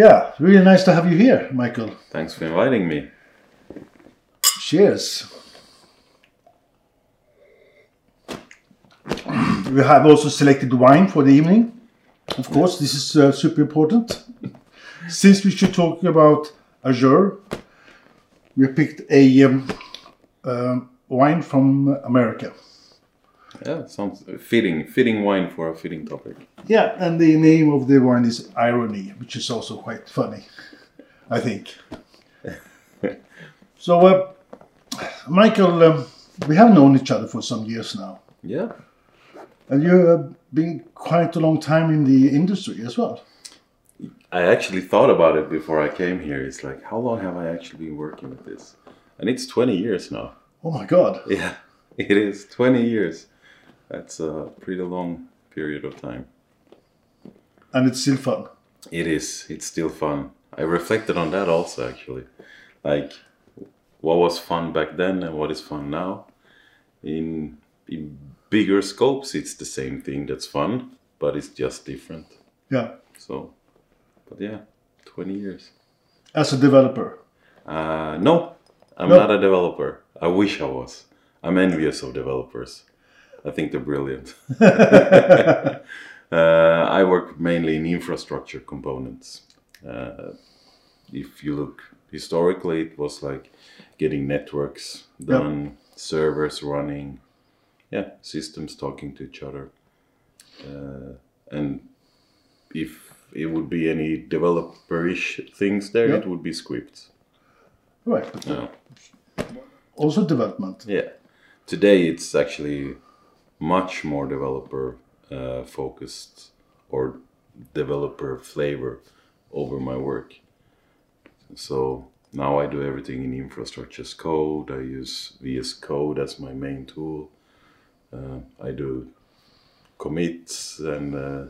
Yeah, really nice to have you here, Michael. Thanks for inviting me. Cheers. We have also selected wine for the evening. Of course, this is uh, super important. Since we should talk about Azure, we picked a um, uh, wine from America. Yeah, sounds fitting. Fitting wine for a fitting topic. Yeah, and the name of the wine is Irony, which is also quite funny, I think. so, uh, Michael, um, we have known each other for some years now, Yeah. and you have been quite a long time in the industry as well. I actually thought about it before I came here. It's like, how long have I actually been working with this? And it's 20 years now. Oh my God! Yeah, it is 20 years. That's a pretty long period of time. And it's still fun. It is. It's still fun. I reflected on that also, actually. Like, what was fun back then and what is fun now. In, in bigger scopes, it's the same thing that's fun, but it's just different. Yeah, So, but yeah, 20 years. as a developer. Uh, no, I'm No. not a developer. I wish I was. I'm envious of developers. I think they're brilliant. uh, I work mainly in infrastructure components. Uh, if you look historically, it was like getting networks done, servers running, yeah, systems talking to each other. Uh, and if it would be any developer-ish things there, Yeah. it would be scripts. Right, Yeah. also development. Yeah. Today it's actually much more developer uh, focused or developer flavor over my work. So now I do everything in infrastructure as code. I use VS Code as my main tool. Uh, I do commits and uh,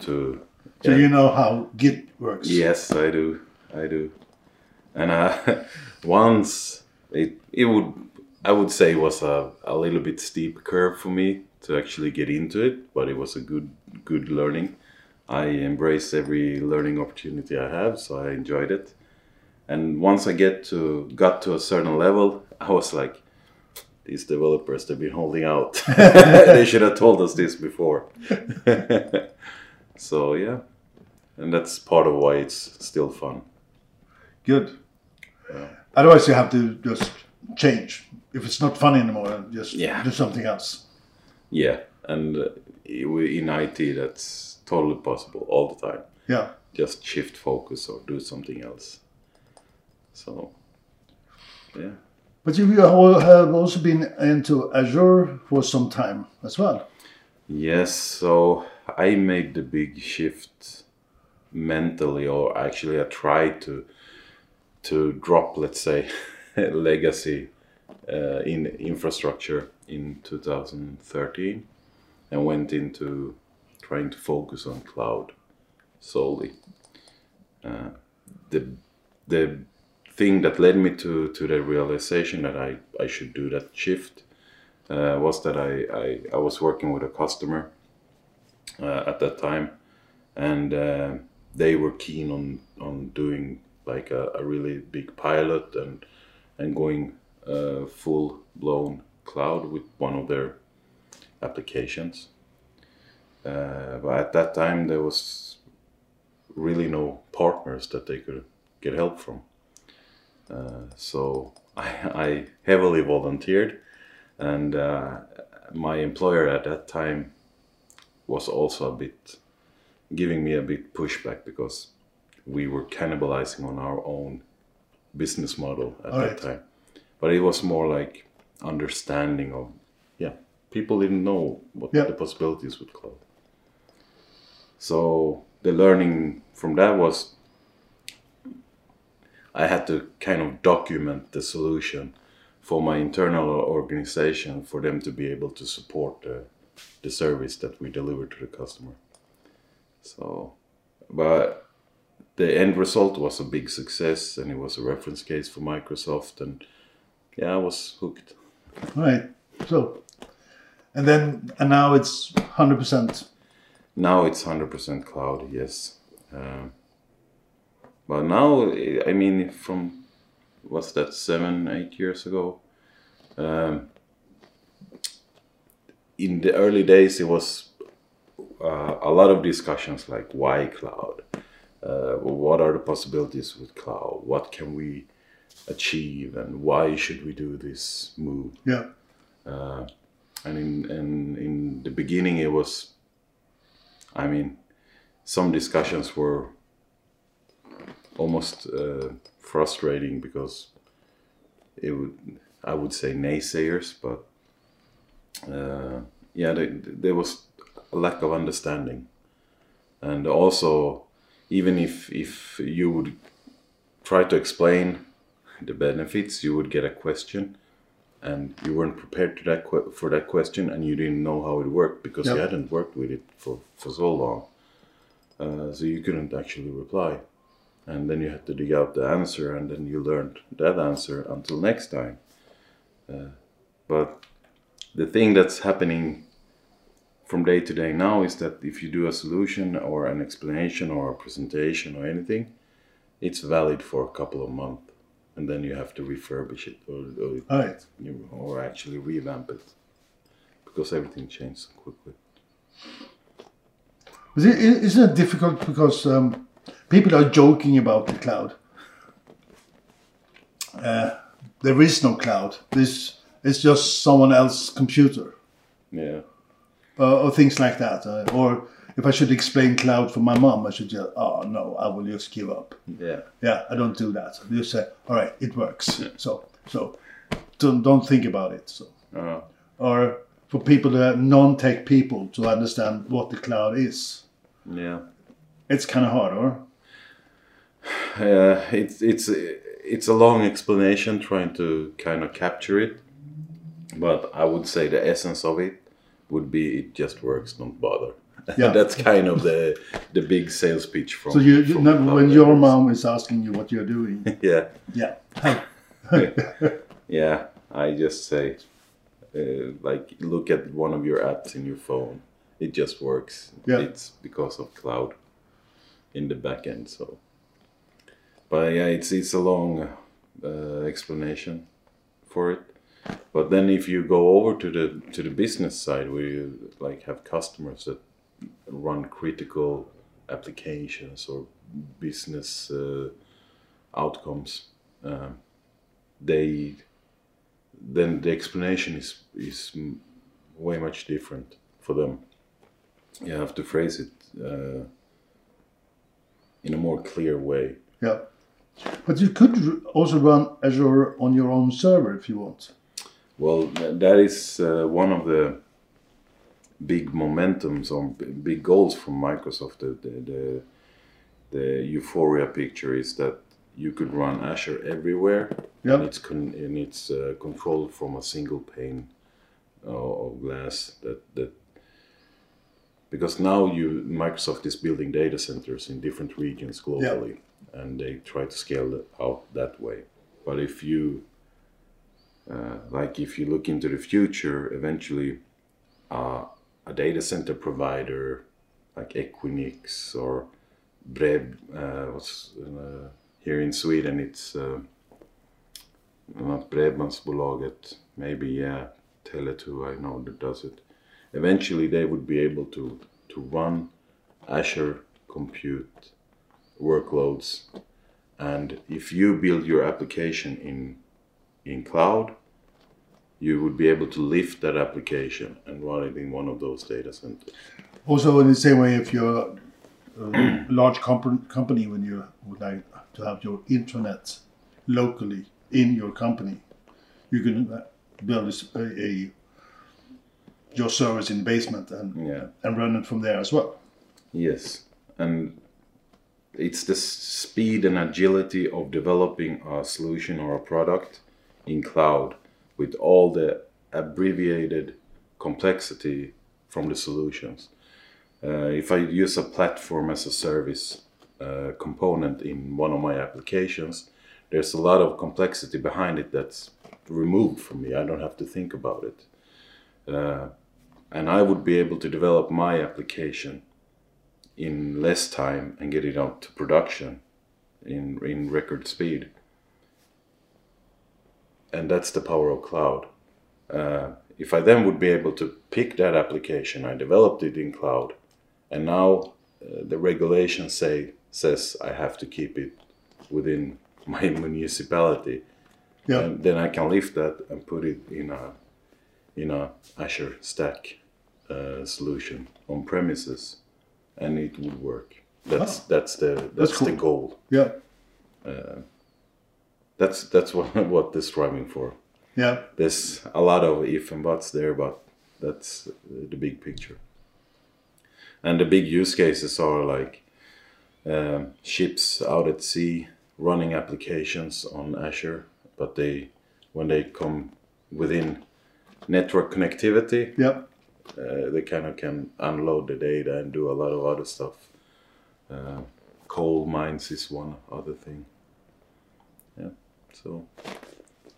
to So yeah. you know how Git works. Yes, I do. I do. And uh, once it it would I would say it was a, a little bit steep curve for me to actually get into it, but it was a good good learning. I embrace every learning opportunity I have, so I enjoyed it. And once I get to got to a certain level, I was like, these developers they've been holding out. they should have told us this before. so yeah, and that's part of why it's still fun. Good. Otherwise, you have to just change. If it's not fun anymore, just Yeah. do something else. Yeah, and uh, in IT, that's totally possible all the time. Yeah. Just shift focus or do something else. So, yeah, But you have also been into Azure for some time as well. yes. So I made the big shift mentally, or actually, I tried to to drop, let's say, legacy uh, in infrastructure in 2013, and went into trying to focus on cloud solely. Uh, the the thing that led me to to the realization that I, I should do that shift uh, was that I, I, I was working with a customer uh, at that time, and uh, they were keen on on doing like a, a really big pilot and and going uh, full blown cloud with one of their applications. Uh, but at that time, there was really no partners that they could get help from. Uh, so I, I heavily volunteered, and uh, my employer at that time was also a bit giving me a bit pushback because we were cannibalizing on our own business model at Alright. that time. But it was more like understanding of yeah, people didn't know what Yeah. the possibilities with cloud. So the learning from that was I had to kind of document the solution for my internal organization for them to be able to support the, the service that we deliver to the customer. So, but the end result was a big success and it was a reference case for Microsoft and yeah, I was hooked. Right. So, and then and now it's hundred percent. Now it's 100% cloud, yes. Um, but now, I mean, from what's that, seven, eight years ago? Um, in the early days, it was uh, a lot of discussions like why cloud? Uh, what are the possibilities with cloud? What can we achieve, and why should we do this move? Yeah. Uh, and in, in in the beginning, it was. I mean, some discussions were almost uh, frustrating because it would I would say naysayers, but uh, yeah, they, there was a lack of understanding, and also even if if you would try to explain the benefits, you would get a question, and you weren't prepared to that que- for that question, and you didn't know how it worked because you hadn't worked with it for for so long, uh, so you couldn't actually reply, and then you had to dig out the answer, and then you learned that answer until next time. Uh, but the thing that's happening from day to day now is that if you do a solution or an explanation or a presentation or anything, it's valid for a couple of months, and then you have to refurbish it or or, All right. you- or actually revamp it because everything changes quickly. But i- i- Isn't it difficult because um, people are joking about the cloud? Uh, there is no cloud. This it's just someone else's computer Yeah, uh, or things like that. Uh, or if I should explain cloud for my mom, I should just oh no, I will just give up. yeah, Yeah, I don't do that. You say all right, it works. So so don't don't think about it. So uh, or for people that are non-tech people to understand what the cloud is. yeah. It's kind of hard, or Uh, it's it's it's a long explanation trying to kind of capture it, but I would say the essence of it would be it just works, don't bother. Yeah. That's kind of the the big sales pitch from. So you, you from when your mom is asking you what you're doing, yeah, yeah, yeah, I just say, uh, like, look at one of your apps in your phone. It just works. Yeah. It's because of cloud in the back end. So, but yeah, it's it's a long uh, explanation for it. But then if you go over to the to the business side, where you like have customers that run critical applications or business uh, outcomes, uh, they then the explanation is is way much different for them. You have to phrase it uh, in a more clear way. yeah. But you could also run Azure on your own server if you want. Well, that is uh, one of the big momentums or big goals from Microsoft. The, the, the, the euphoria picture is that you could run Azure everywhere, Yeah. and it's con- and it's uh, controlled from a single pane uh, of glass. That that because now you Microsoft is building data centers in different regions globally, and they try to scale it out that way. But if you uh, like if you look into the future, eventually uh, a data center provider like Equinix or Breb, uh, what's uh, here in Sweden, it's uh, not Bredbandsbolaget, maybe yeah, Tele2, I know that does it. Eventually, they would be able to to run Azure compute workloads, and if you build your application in in cloud, you would be able to lift that application and run it in one of those data centers. Also, in the same way, if you're a large comp- company, when you would like to have your intranet locally in your company, you can uh, build a a your service in the basement and Yeah. and run it from there as well. Yes, and it's the speed and agility of developing a solution or a product in cloud with all the abbreviated complexity from the solutions. Uh, if I use a platform as a service uh, component in one of my applications, there's a lot of complexity behind it that's removed from me. I don't have to think about it. Uh, and I would be able to develop my application in less time and get it out to production in in record speed. And that's the power of cloud. Uh, if I then would be able to pick that application, I developed it in cloud, and now uh, the regulation say says I have to keep it within my municipality. Yeah. And then I can lift that and put it in a in a Azure Stack uh, solution on premises, and it would work. That's that's the that's, the cool. goal. Yeah. That's that's what what they're striving for. Yeah. There's a lot of if and buts there, but that's the big picture. And the big use cases are like um, ships out at sea running applications on Azure, but they when they come within network connectivity, Yeah. uh, they kind of can unload the data and do a lot of other stuff. Uh, coal mines is one other thing. Yeah, so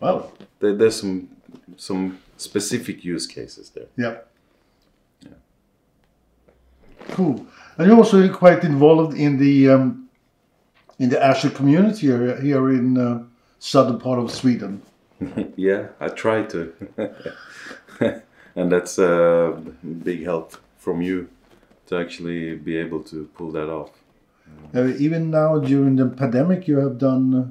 Well. there, there's some some specific use cases there. Yeah. Cool. And you're also quite involved in the um, in the Azure community here, here in uh, southern part of Sweden. Yeah, I try to, and that's a big help from you to actually be able to pull that off. Uh, even now during the pandemic, you have done uh,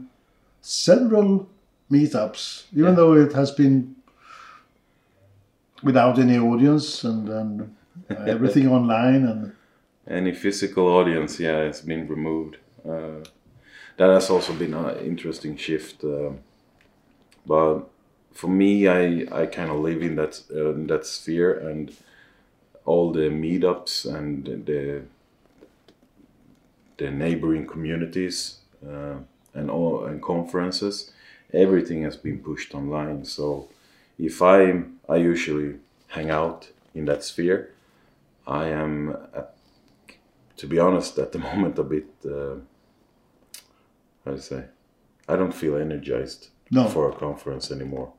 several meetups, even Yeah. though it has been without any audience and, and uh, everything online. And Any physical audience, yeah, it's been removed. Uh, that has also been an interesting shift. Um, but for me, I, I kind of live in that uh, in that sphere, and all the meetups and the the neighboring communities uh, and all conferences, everything has been pushed online. So if I I usually hang out in that sphere, I am to be honest, at the moment, a bit. Uh, how to say? I don't feel energized No. for a conference anymore.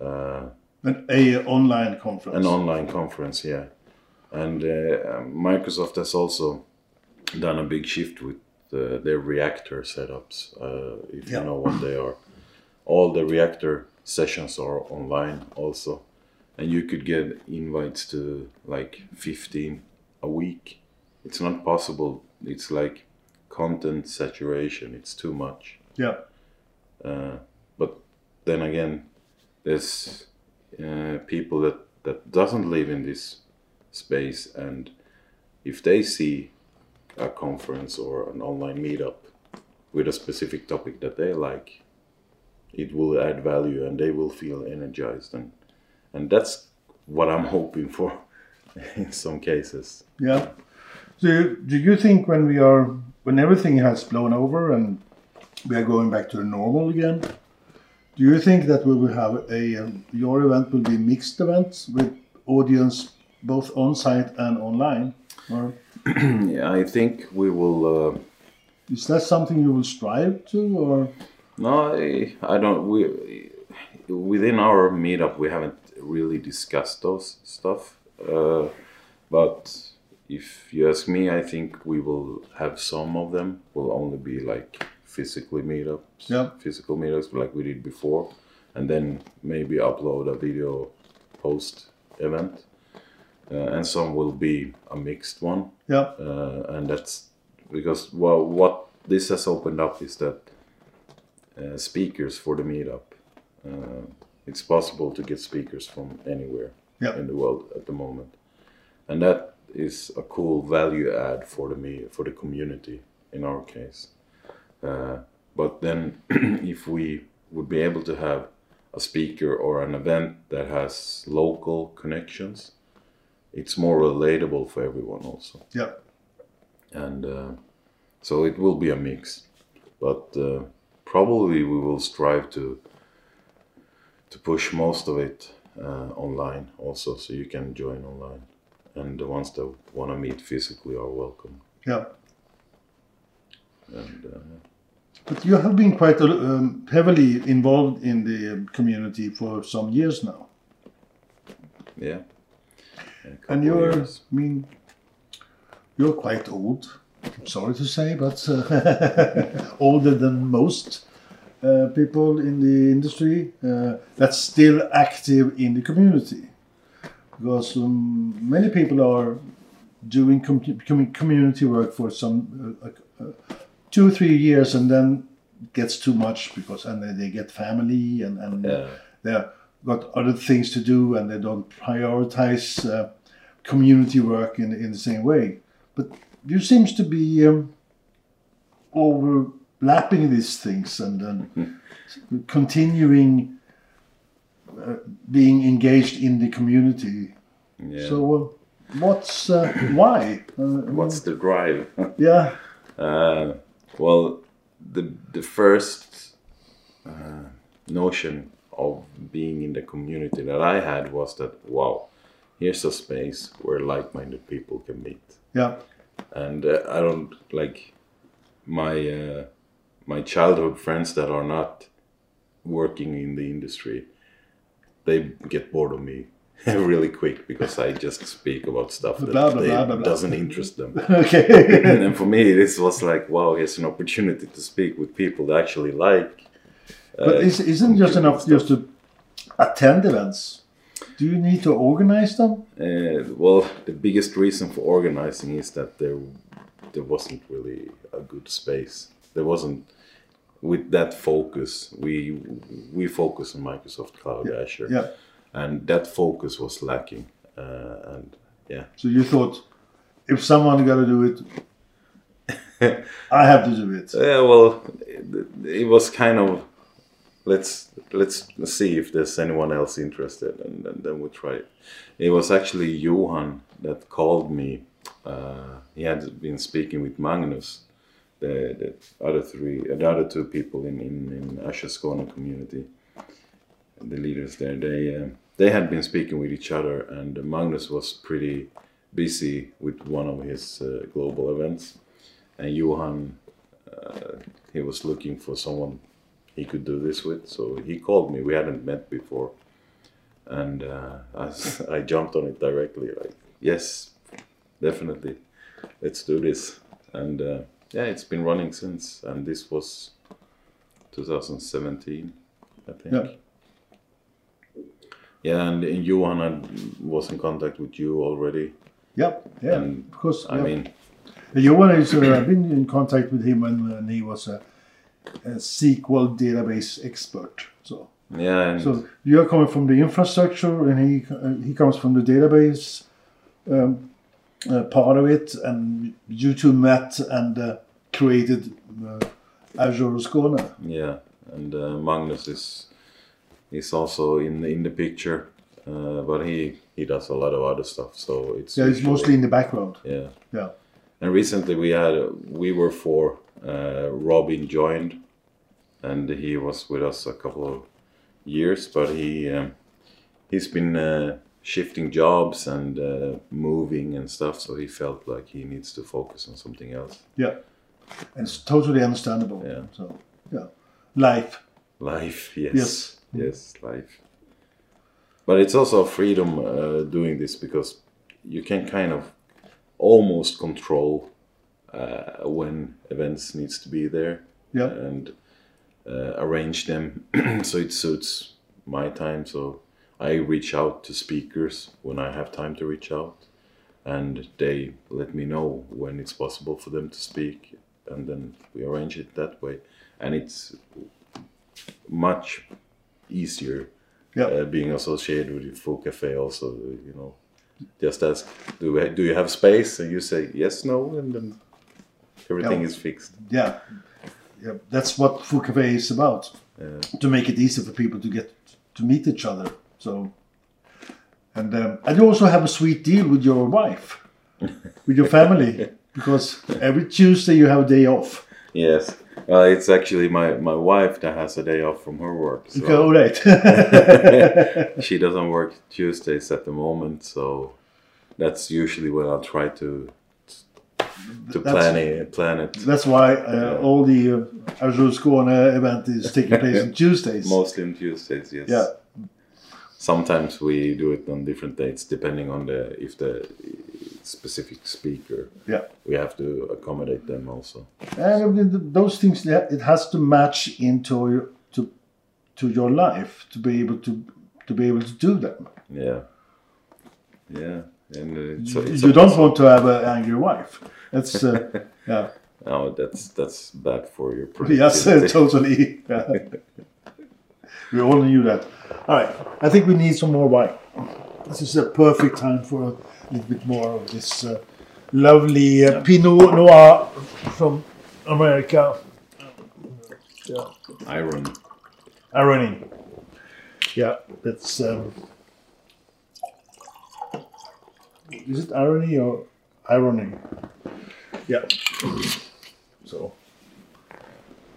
Uh, an a online conference. an online conference, yeah. And uh, Microsoft has also done a big shift with uh, their reactor setups. Uh, if Yeah. you know what they are, all the reactor sessions are online also, and you could get invites to like 15 a week. It's not possible. It's like content saturation. It's too much. yeah. Uh, but then again, there's uh, people that that doesn't live in this space, and if they see a conference or an online meetup with a specific topic that they like, it will add value, and they will feel energized, and and that's what I'm hoping for in some cases. Yeah. So do you think when we are when everything has blown over and we are going back to normal again, do you think that we will have a um, your event will be mixed events with audience both on site and online? Or I think we will. Uh, is that something you will strive to or No, I, I don't. We within our meetup we haven't really discussed those stuff. Uh, but if you ask me, I think we will have some of them. Will only be like physically meetups, Yeah. physical meetups like we did before, and then maybe upload a video post event. Uh, and some will be a mixed one yeah uh, and that's because well, what this has opened up is that uh, speakers for the meetup. Uh, it's possible to get speakers from anywhere Yeah. in the world at the moment, and that is a cool value add for the me for the community in our case. Uh, but then, if we would be able to have a speaker or an event that has local connections, it's more relatable for everyone also. Yeah. And uh, so it will be a mix but uh, probably we will strive to to push most of it uh, online also so you can join online. And the ones that want to meet physically are welcome. Yeah. and uh, But you have been quite um, heavily involved in the um, community for some years now, yeah and you're. I mean you're quite old. I'm sorry to say, but uh, older than most uh, people in the industry uh, that's still active in the community. Because um, many people are doing com- com- community work for some uh, uh, two or three years and then gets too much because and they, they get family and, and Yeah. they've got other things to do and they don't prioritize uh, community work in, in the same way. But you seems to be um, overlapping these things and then continuing uh, being engaged in the community. Yeah. So uh, what's uh, why? Uh, What's the drive? yeah, Uh, well, the the first uh, notion of being in the community that I had was that wow, here's a space where like-minded people can meet, yeah, and uh, I don't like my uh, my childhood friends that are not working in the industry. They get bored of me really quick because I just speak about stuff that Blah, blah, they- blah, blah, blah. doesn't interest them. okay. and for me, this was like, wow, here's an opportunity to speak with people that actually like. But uh, is, isn't just enough just to attend events? Do you need to organize them? Uh, well, the biggest reason for organizing is that there there wasn't really a good space. There wasn't with that focus. We we focus on Microsoft Cloud yeah. Azure, Yeah. and that focus was lacking. Uh, and yeah, So you thought, if someone got to do it, I have to do it. Yeah, well, it, it was kind of let's let's see if there's anyone else interested, and, and then we'll try it. It was actually Johan that called me. Uh, he had been speaking with Magnus, the, the other three, uh, the other two people in in, in Skåne community, the leaders there. They uh, they had been speaking with each other, and Magnus was pretty busy with one of his uh, global events, and Johan uh, he was looking for someone he could do this with. So he called me. We hadn't met before, and uh, I, I jumped on it directly. Like, yes, definitely, let's do this. And uh, yeah, it's been running since. And this was 2017, I think. Yeah. Yeah, and, and Johan had, was in contact with you already. Yeah, yeah. And because I yeah. mean, Johan is. Uh, I've been in contact with him when, when he was a, a SQL database expert. So, yeah, so you're coming from the infrastructure, and he uh, he comes from the database um, uh, part of it, and you two met and uh, created uh, Azure Skåne. Yeah, and uh, Magnus is is also in in the picture, uh, but he he does a lot of other stuff. So it's Yeah, it's mostly in the background. yeah. Yeah, And recently we had we were four. Uh, Robin joined, and he was with us a couple of years, but he um, he's been uh, shifting jobs and uh, moving and stuff, so he felt like he needs to focus on something else. yeah, and it's totally understandable. Yeah. So, yeah, life. Life, yes. Yes. Yes, life. But it's also freedom uh, doing this because you can kind of almost control uh, when events needs to be there Yeah, and uh, arrange them so it suits my time. So I reach out to speakers when I have time to reach out, and they let me know when it's possible for them to speak, and then we arrange it that way. And it's much easier yeah, uh, being associated with the Foo Cafe. Also, you know, just ask, do we, do you have space? And you say yes, no, and then everything Yeah. is fixed. yeah, yeah. That's what Foo Cafe is about. Yeah. to make it easy for people to get to meet each other. So, and um, and you also have a sweet deal with your wife, with your family, because every Tuesday you have a day off. Yes. Well, it's actually my, my wife that has a day off from her work. So Okay, all right. she doesn't work Tuesdays at the moment, so that's usually when I'll try to to plan it. Plan it. That's why uh, all the uh, Azure Skåne event is taking place on Tuesdays. Mostly on Tuesdays, yes. Yeah. Sometimes we do it on different dates, depending on the if the specific speaker. Yeah. We have to accommodate them also. And I mean, those things, it has to match into your, to to your life to be able to to be able to do them. Yeah. Yeah. And uh, it's, You, it's you don't want to have an angry wife. That's uh, yeah. Oh, that's that's bad for your Yes, totally. We all knew that. All right, I think we need some more wine. This is a perfect time for a little bit more of this uh, lovely uh, Pinot Noir from America. Yeah, Iron. irony. Yeah, that's. Um, is it irony or irony? Yeah. So.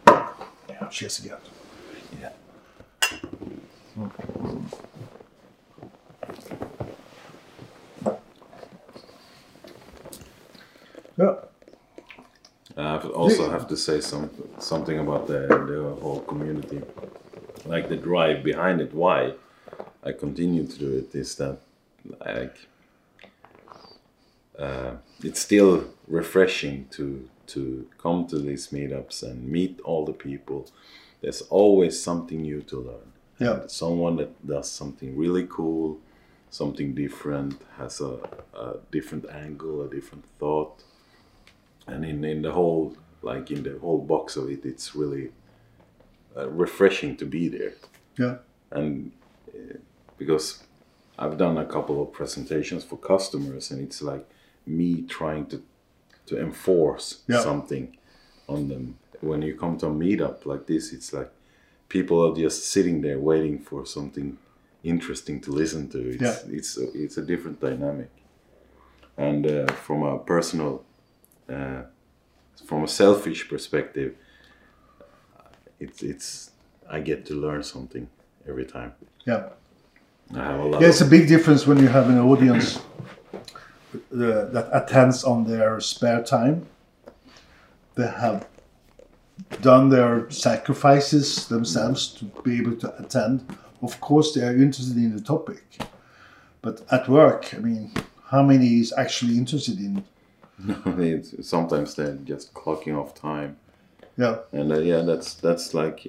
Yeah, cheers again. Yeah. Yeah. I also have to say some something about the the whole community, like the drive behind it. Why I continue to do it is that like uh, it's still refreshing to to come to these meetups and meet all the people. There's always something new to learn. Yeah. Someone that does something really cool, something different, has a, a different angle, a different thought and in, in the whole like in the whole box of it it's really uh, refreshing to be there Yeah. and uh, because i've done a couple of presentations for customers and it's like me trying to to enforce Yeah. something on them when you come to a meetup like this it's like people are just sitting there waiting for something interesting to listen to it's Yeah. it's a, it's a different dynamic and uh, from a personal uh, from a selfish perspective, it's it's I get to learn something every time. Yeah. I have a lot. Yeah, it's a big difference when you have an audience uh, that attends on their spare time. They have done their sacrifices themselves to be able to attend. Of course, they are interested in the topic, but at work, I mean, how many is actually interested in? sometimes they're just clocking off time, Yeah, and uh, yeah, that's that's like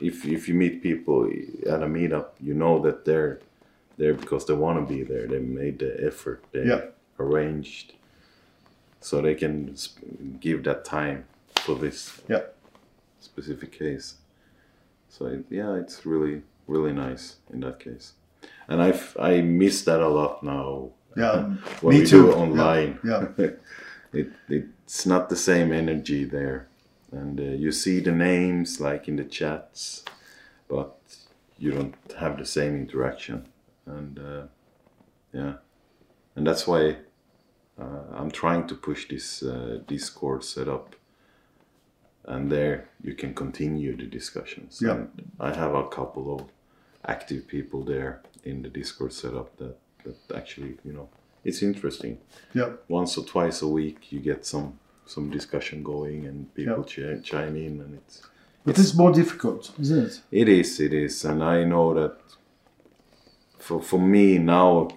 if if you meet people at a meetup, you know that they're there because they want to be there. They made the effort. They Yeah. Arranged so they can sp- give that time for this yeah, specific case. So it, yeah, it's really really nice in that case, and I I miss that a lot now yeah. when Me we too. do it online. Yeah, it it's not the same energy there, and uh, you see the names like in the chats, but you don't have the same interaction, and uh, yeah, and that's why I'm trying to push this uh, Discord setup, and there you can continue the discussions. Yeah. And I have a couple of active people there in the Discord setup that that actually you know it's interesting yeah, once or twice a week you get some some discussion going and people chi- chime in and it's it's more difficult, isn't it? it is it is and i know that for for me now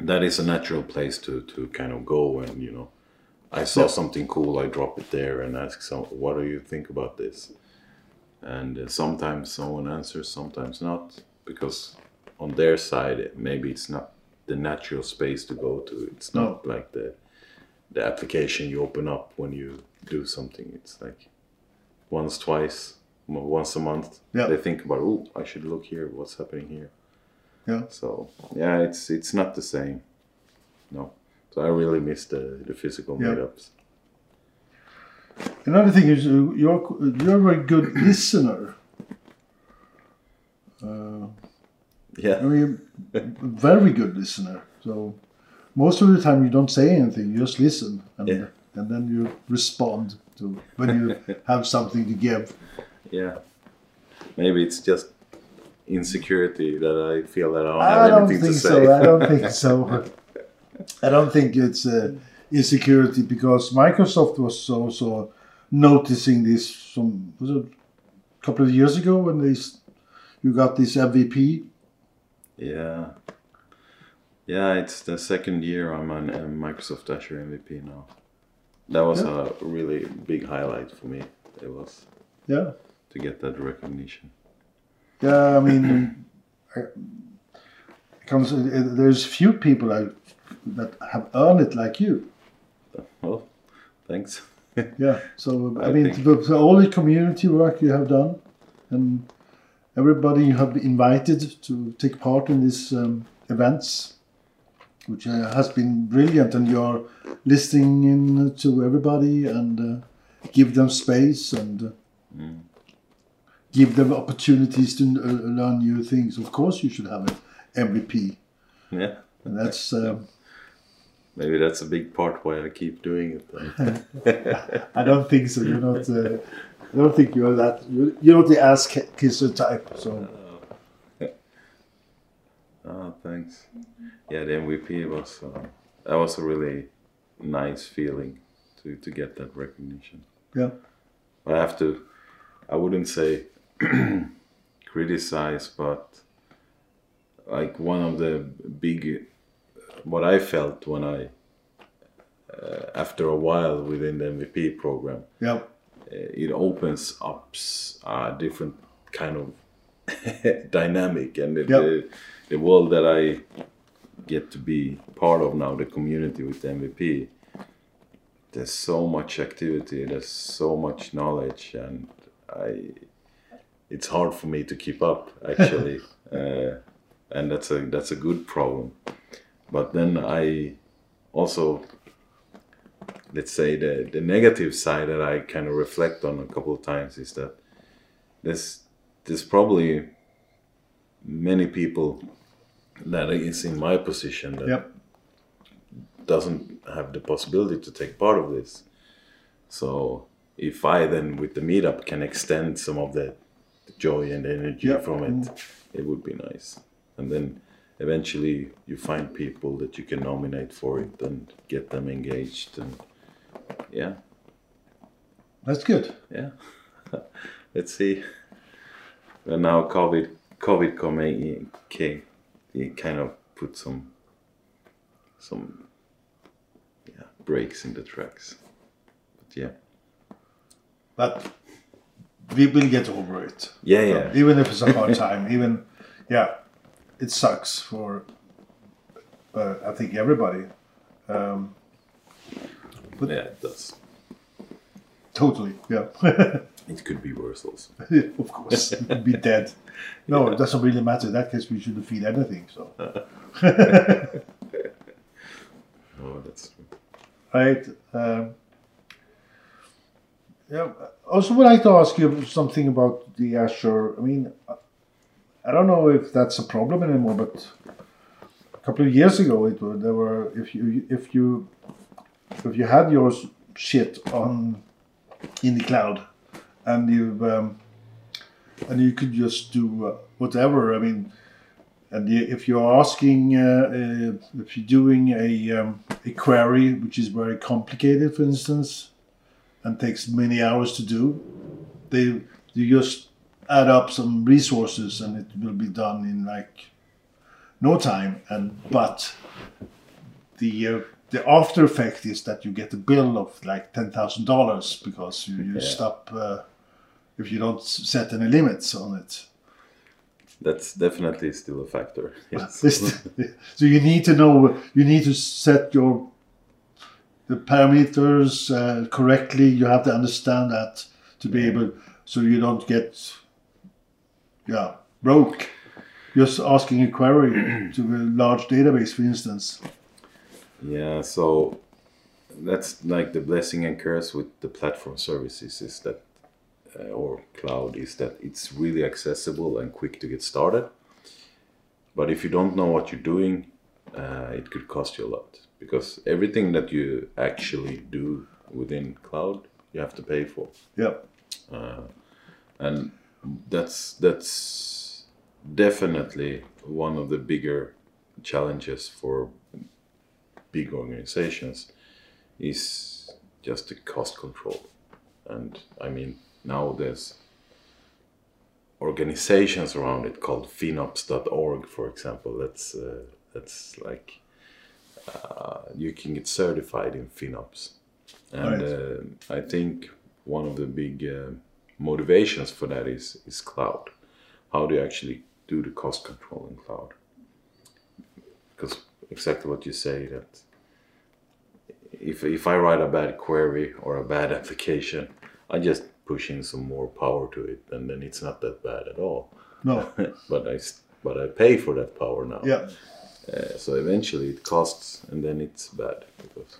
that is a natural place to to kind of go and you know i saw Yeah. something cool i drop it there and ask some what do you think about this? And uh, sometimes someone answers sometimes not because on their side maybe it's not the natural space to go to. It's not like the the application you open up when you do something. It's like once twice once a month. Yeah. they think about oh i should look here. What's happening here Yeah. so yeah it's it's not the same no so i really miss the the physical Yeah. meetups Another thing is uh, you're you're a very good listener. Uh, yeah I mean, very good listener. So most of the time you don't say anything, you just listen, and Yeah. and then you respond to when you have something to give. yeah maybe it's just insecurity that i feel that i don't have I don't to so. I don't think so. I don't think it's uh, insecurity because Microsoft was also noticing this some was it a couple of years ago when they you got this MVP. yeah Yeah, it's the second year I'm on Microsoft Azure MVP now. That was Yeah. a really big highlight for me. It was Yeah. to get that recognition. Yeah, I mean, I- comes. There's few people I, that have earned it like you. Well, thanks. Yeah. So I, I mean, the, the, all the community work you have done, and everybody you have invited to take part in these um, events, which uh, has been brilliant, and you're listening in to everybody and uh, give them space and. Uh, Mm. Give them opportunities to uh, learn new things. Of course, you should have an MVP. Yeah, And that's um, maybe that's a big part why I keep doing it. I don't think so. You're not. Uh, I don't think you're that. You're, not the ass ki- kisser type. So Oh, thanks. Yeah, the MVP was uh, that was a really nice feeling to to get that recognition. yeah, I have to. I wouldn't say criticize, but like one of the big what I felt when I uh, after a while within the MVP program, yeah, uh, it opens up a different kind of dynamic and the, Yep. the, the world that I get to be part of now, the community with the MVP. There's so much activity, there's so much knowledge, and I, it's hard for me to keep up actually, uh, and that's a that's a good problem. But then I also let's say the the negative side that I kind of reflect on a couple of times is that there's there's probably many people that is in my position that Yep. doesn't have the possibility to take part of this. So if I then with the meetup can extend some of the joy and energy Yep. from it, it would be nice. And then eventually you find people that you can nominate for it and get them engaged and yeah, that's good. yeah. Let's see. And now COVID, COVID coming, came, it kind of put some, some, yeah, breaks in the tracks. But yeah, But we will get over it. yeah, yeah, Even if it's a hard time. Even yeah, it sucks for. Uh, I think everybody. Um, but yeah. It does. totally. Yeah. It could be worse also. of course, It could be dead. No, it doesn't really matter. In that case, we shouldn't feel anything. So, Oh, that's true. right. Um, yeah. Also, would like to ask you something about the Azure. I mean, I don't know if that's a problem anymore, but a couple of years ago, it were, there were if you if you if you had your shit on in the cloud, and you um, and you could just do uh, whatever. I mean, and if you're asking, uh, uh, if you're doing a um, a query which is very complicated, for instance, and takes many hours to do, they you just add up some resources and it will be done in like no time. And but the uh, the after effect is that you get a bill of like ten thousand dollars because you, you Yeah. stop uh, if you don't set any limits on it. That's definitely still a factor. Yes. so you need to know you need to set your the parameters uh, correctly you have to understand that to be able so you don't get yeah broke. Just asking a query to a large database for instance. Yeah, so that's like the blessing and curse with the platform services is that, uh, or cloud, is that it's really accessible and quick to get started. But if you don't know what you're doing, uh, it could cost you a lot because everything that you actually do within cloud, you have to pay for, yeah and that's that's definitely one of the bigger challenges for big organizations is just the cost control. And I mean, now there's organizations around it called finops.org, for example, that's uh, that's like uh, you can get certified in FinOps, and Right. uh, I think one of the big uh, motivations for that is is cloud. How do you actually do the cost control in cloud? Because exactly what you say that if if I write a bad query or a bad application, I just push in some more power to it, and then it's not that bad at all. No. but I but I pay for that power now. Yeah. Uh, so eventually it costs, and then it's bad because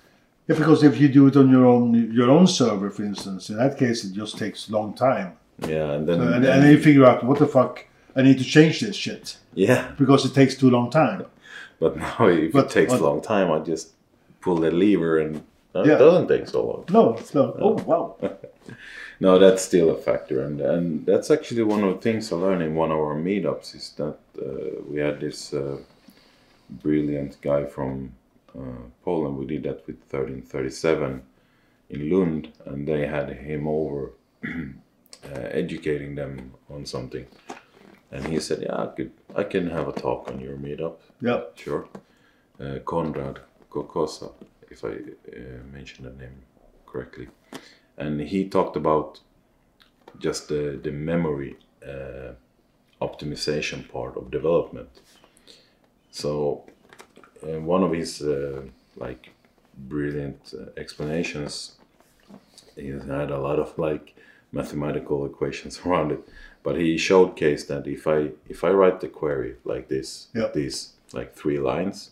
Yeah, because if you do it on your own your own server, for instance, in that case it just takes a long time, yeah, and then, and, then and then you figure out what the fuck I need to change this shit yeah. because it takes too long time. But now if But- it takes a long time, I just pull the lever, and uh, Yeah. it doesn't take so long. No, it's not. Oh wow. No, that's still a factor, and and that's actually one of the things I learned in one of our meetups is that uh, we had this uh, brilliant guy from uh, Poland. We did that with 1337 in Lund, and they had him over uh, educating them on something. And he said, "Yeah, I could, I can have a talk on your meetup." Yeah. Sure. Uh, Konrad Kokosa, if I uh, mention the name correctly. And he talked about just the, the memory uh, optimization part of development. So, one of his uh, like brilliant uh, explanations, he had a lot of like mathematical equations around it, but he showcased that if I if I write the query like this, Yeah. these like three lines,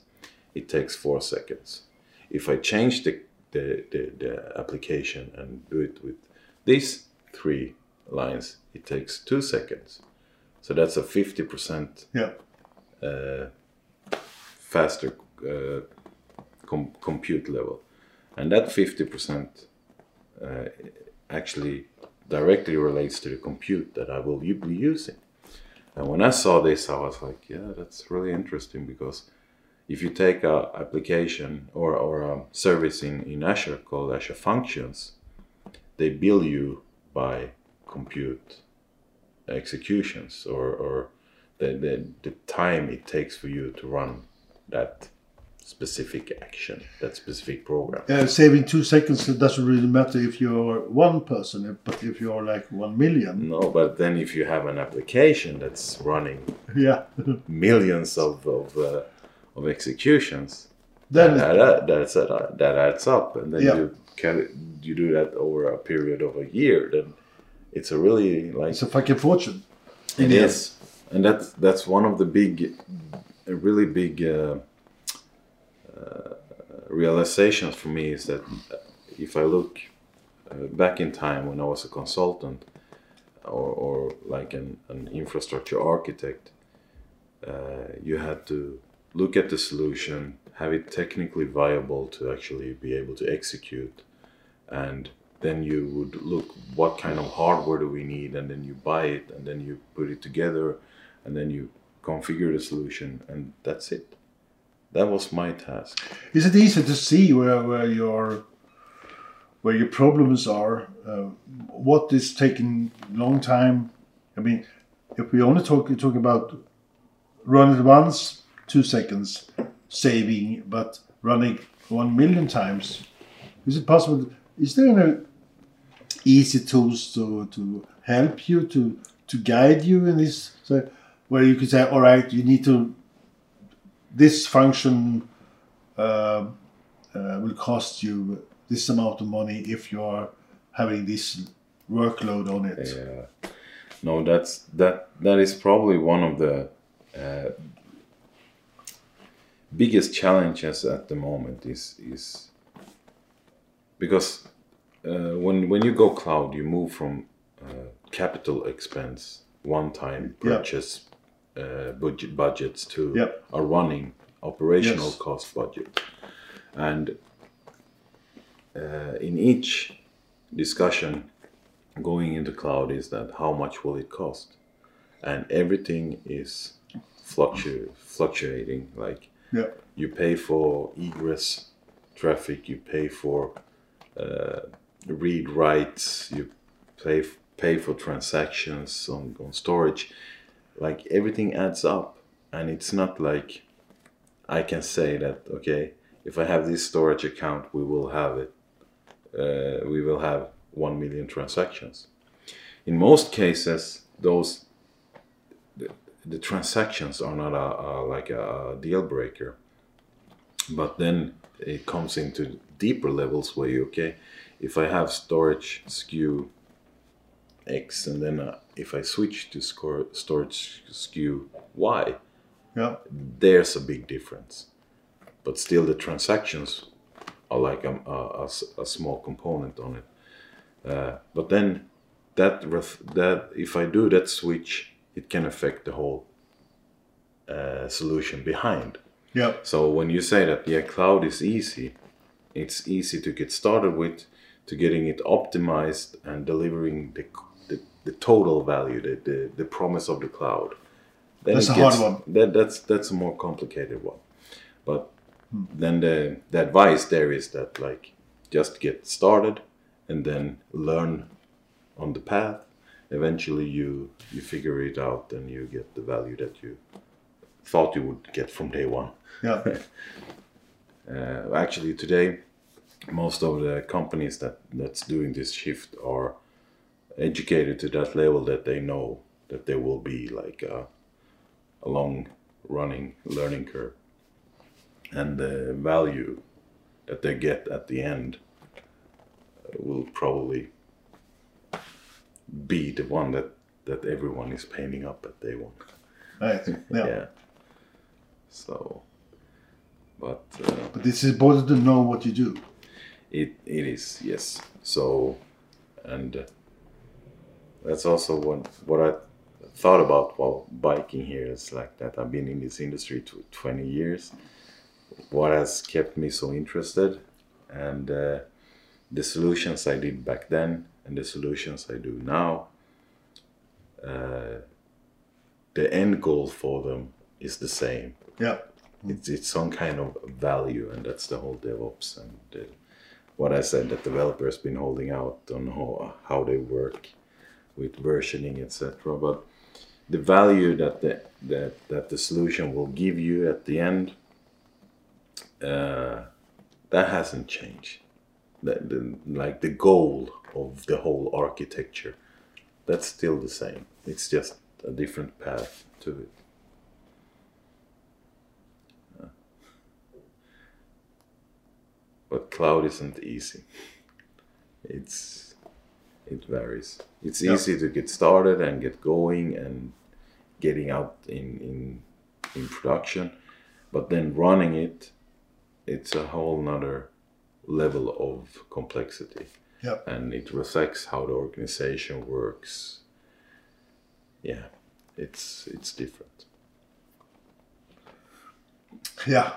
it takes four seconds. If I change the the, the, the application and do it with these three lines, it takes two seconds. So that's a fifty percent Yeah. uh, faster uh, com- compute level, and that fifty percent uh, actually directly relates to the compute that I will be using. And when I saw this, I was like, yeah, that's really interesting because if you take an application or, or a service in, in Azure called Azure Functions, they bill you by compute executions or, or the, the, the time it takes for you to run that specific action, that specific program. Uh, saving two seconds it doesn't really matter if you're one person, but if you're like one million, No, but then if you have an application that's running yeah, millions of of, uh, of executions, then that, that, that's that, that adds up, and then Yeah. you can you do that over a period of a year, then it's a really like it's a fucking fortune. It Yeah. and that's that's one of the big, a really big uh, uh, realizations for me is that if I look uh, back in time when I was a consultant or, or like an, an infrastructure architect, uh, you had to look at the solution, have it technically viable to actually be able to execute, and then you would look what kind of hardware do we need and then you buy it and then you put it together and then you configure the solution and that's it that was my task Is it easy to see where, where your where your problems are? Uh, what is taking long time? I mean, if we only talk talk about run it once, two seconds saving, but running one million times, is it possible? Is there any easy tools to to help you to to guide you in this? So where you could say, all right, you need to this function uh, uh, will cost you this amount of money if you are having this workload on it. yeah no that's that that is probably one of the uh, biggest challenges at the moment is is because uh, when when you go cloud you move from uh, capital expense one time purchase uh, budget budgets to Yep. a running operational Yes. cost budget and uh, in each discussion going into cloud is that how much will it cost and everything is fluctu- fluctuating like Yeah. you pay for egress traffic you pay for uh, read writes you pay pay for transactions on, on storage like everything adds up and it's not like I can say that okay, if I have this storage account, we will have it. Uh, we will have one million transactions. In most cases, those the, the transactions are not a, a like a deal breaker, but then it comes into deeper levels where you okay, if I have storage SKU X and then uh, if I switch to score, storage SKU Y, Yeah. there's a big difference. But still, the transactions are like a small component on it. Uh, but then that ref- that if I do that switch, it can affect the whole uh, solution behind. Yeah. So when you say that yeah, cloud is easy, it's easy to get started with, to getting it optimized and delivering the the, total value, the, the the promise of the cloud. Then That's a hard one. That that's that's a more complicated one. But then the the advice there is that like just get started and then learn on the path. Eventually you you figure it out and you get the value that you thought you would get from day one. Yeah. Uh, actually, today, most of the companies that that's doing this shift are educated to that level that they know that there will be like a, a long running learning curve, and the value that they get at the end uh, will probably be the one that that everyone is painting up at day one. Right. Yeah. yeah. So, but. Uh, But it's important to know what you do. It it is yes. So, and uh, that's also what what I thought about while biking here is like that. I've been in this industry to twenty years. What has kept me so interested, and uh, the solutions I did back then and the solutions I do now. Uh, the end goal for them is the same Yeah. it's it's some kind of value and that's the whole DevOps and the, what I said that developers been holding out on how, how they work with versioning etc but the value that the that, that the solution will give you at the end uh, that hasn't changed the, the, like the goal of the whole architecture that's still the same it's just a different path to it but cloud isn't easy. It's it varies. It's Yeah. easy to get started and get going and getting out in in in production, but then running it, it's a whole nother level of complexity, and it reflects how the organization works. Yeah, it's it's different. Yeah.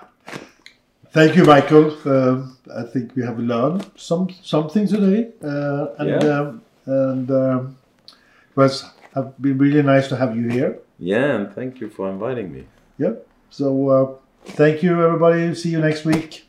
Thank you, Michael. Um, I think we have learned some something today, uh, and Yeah. um, and um, it was have been really nice to have you here. Yeah, and thank you for inviting me. Yeah. So uh, thank you, everybody. See you next week.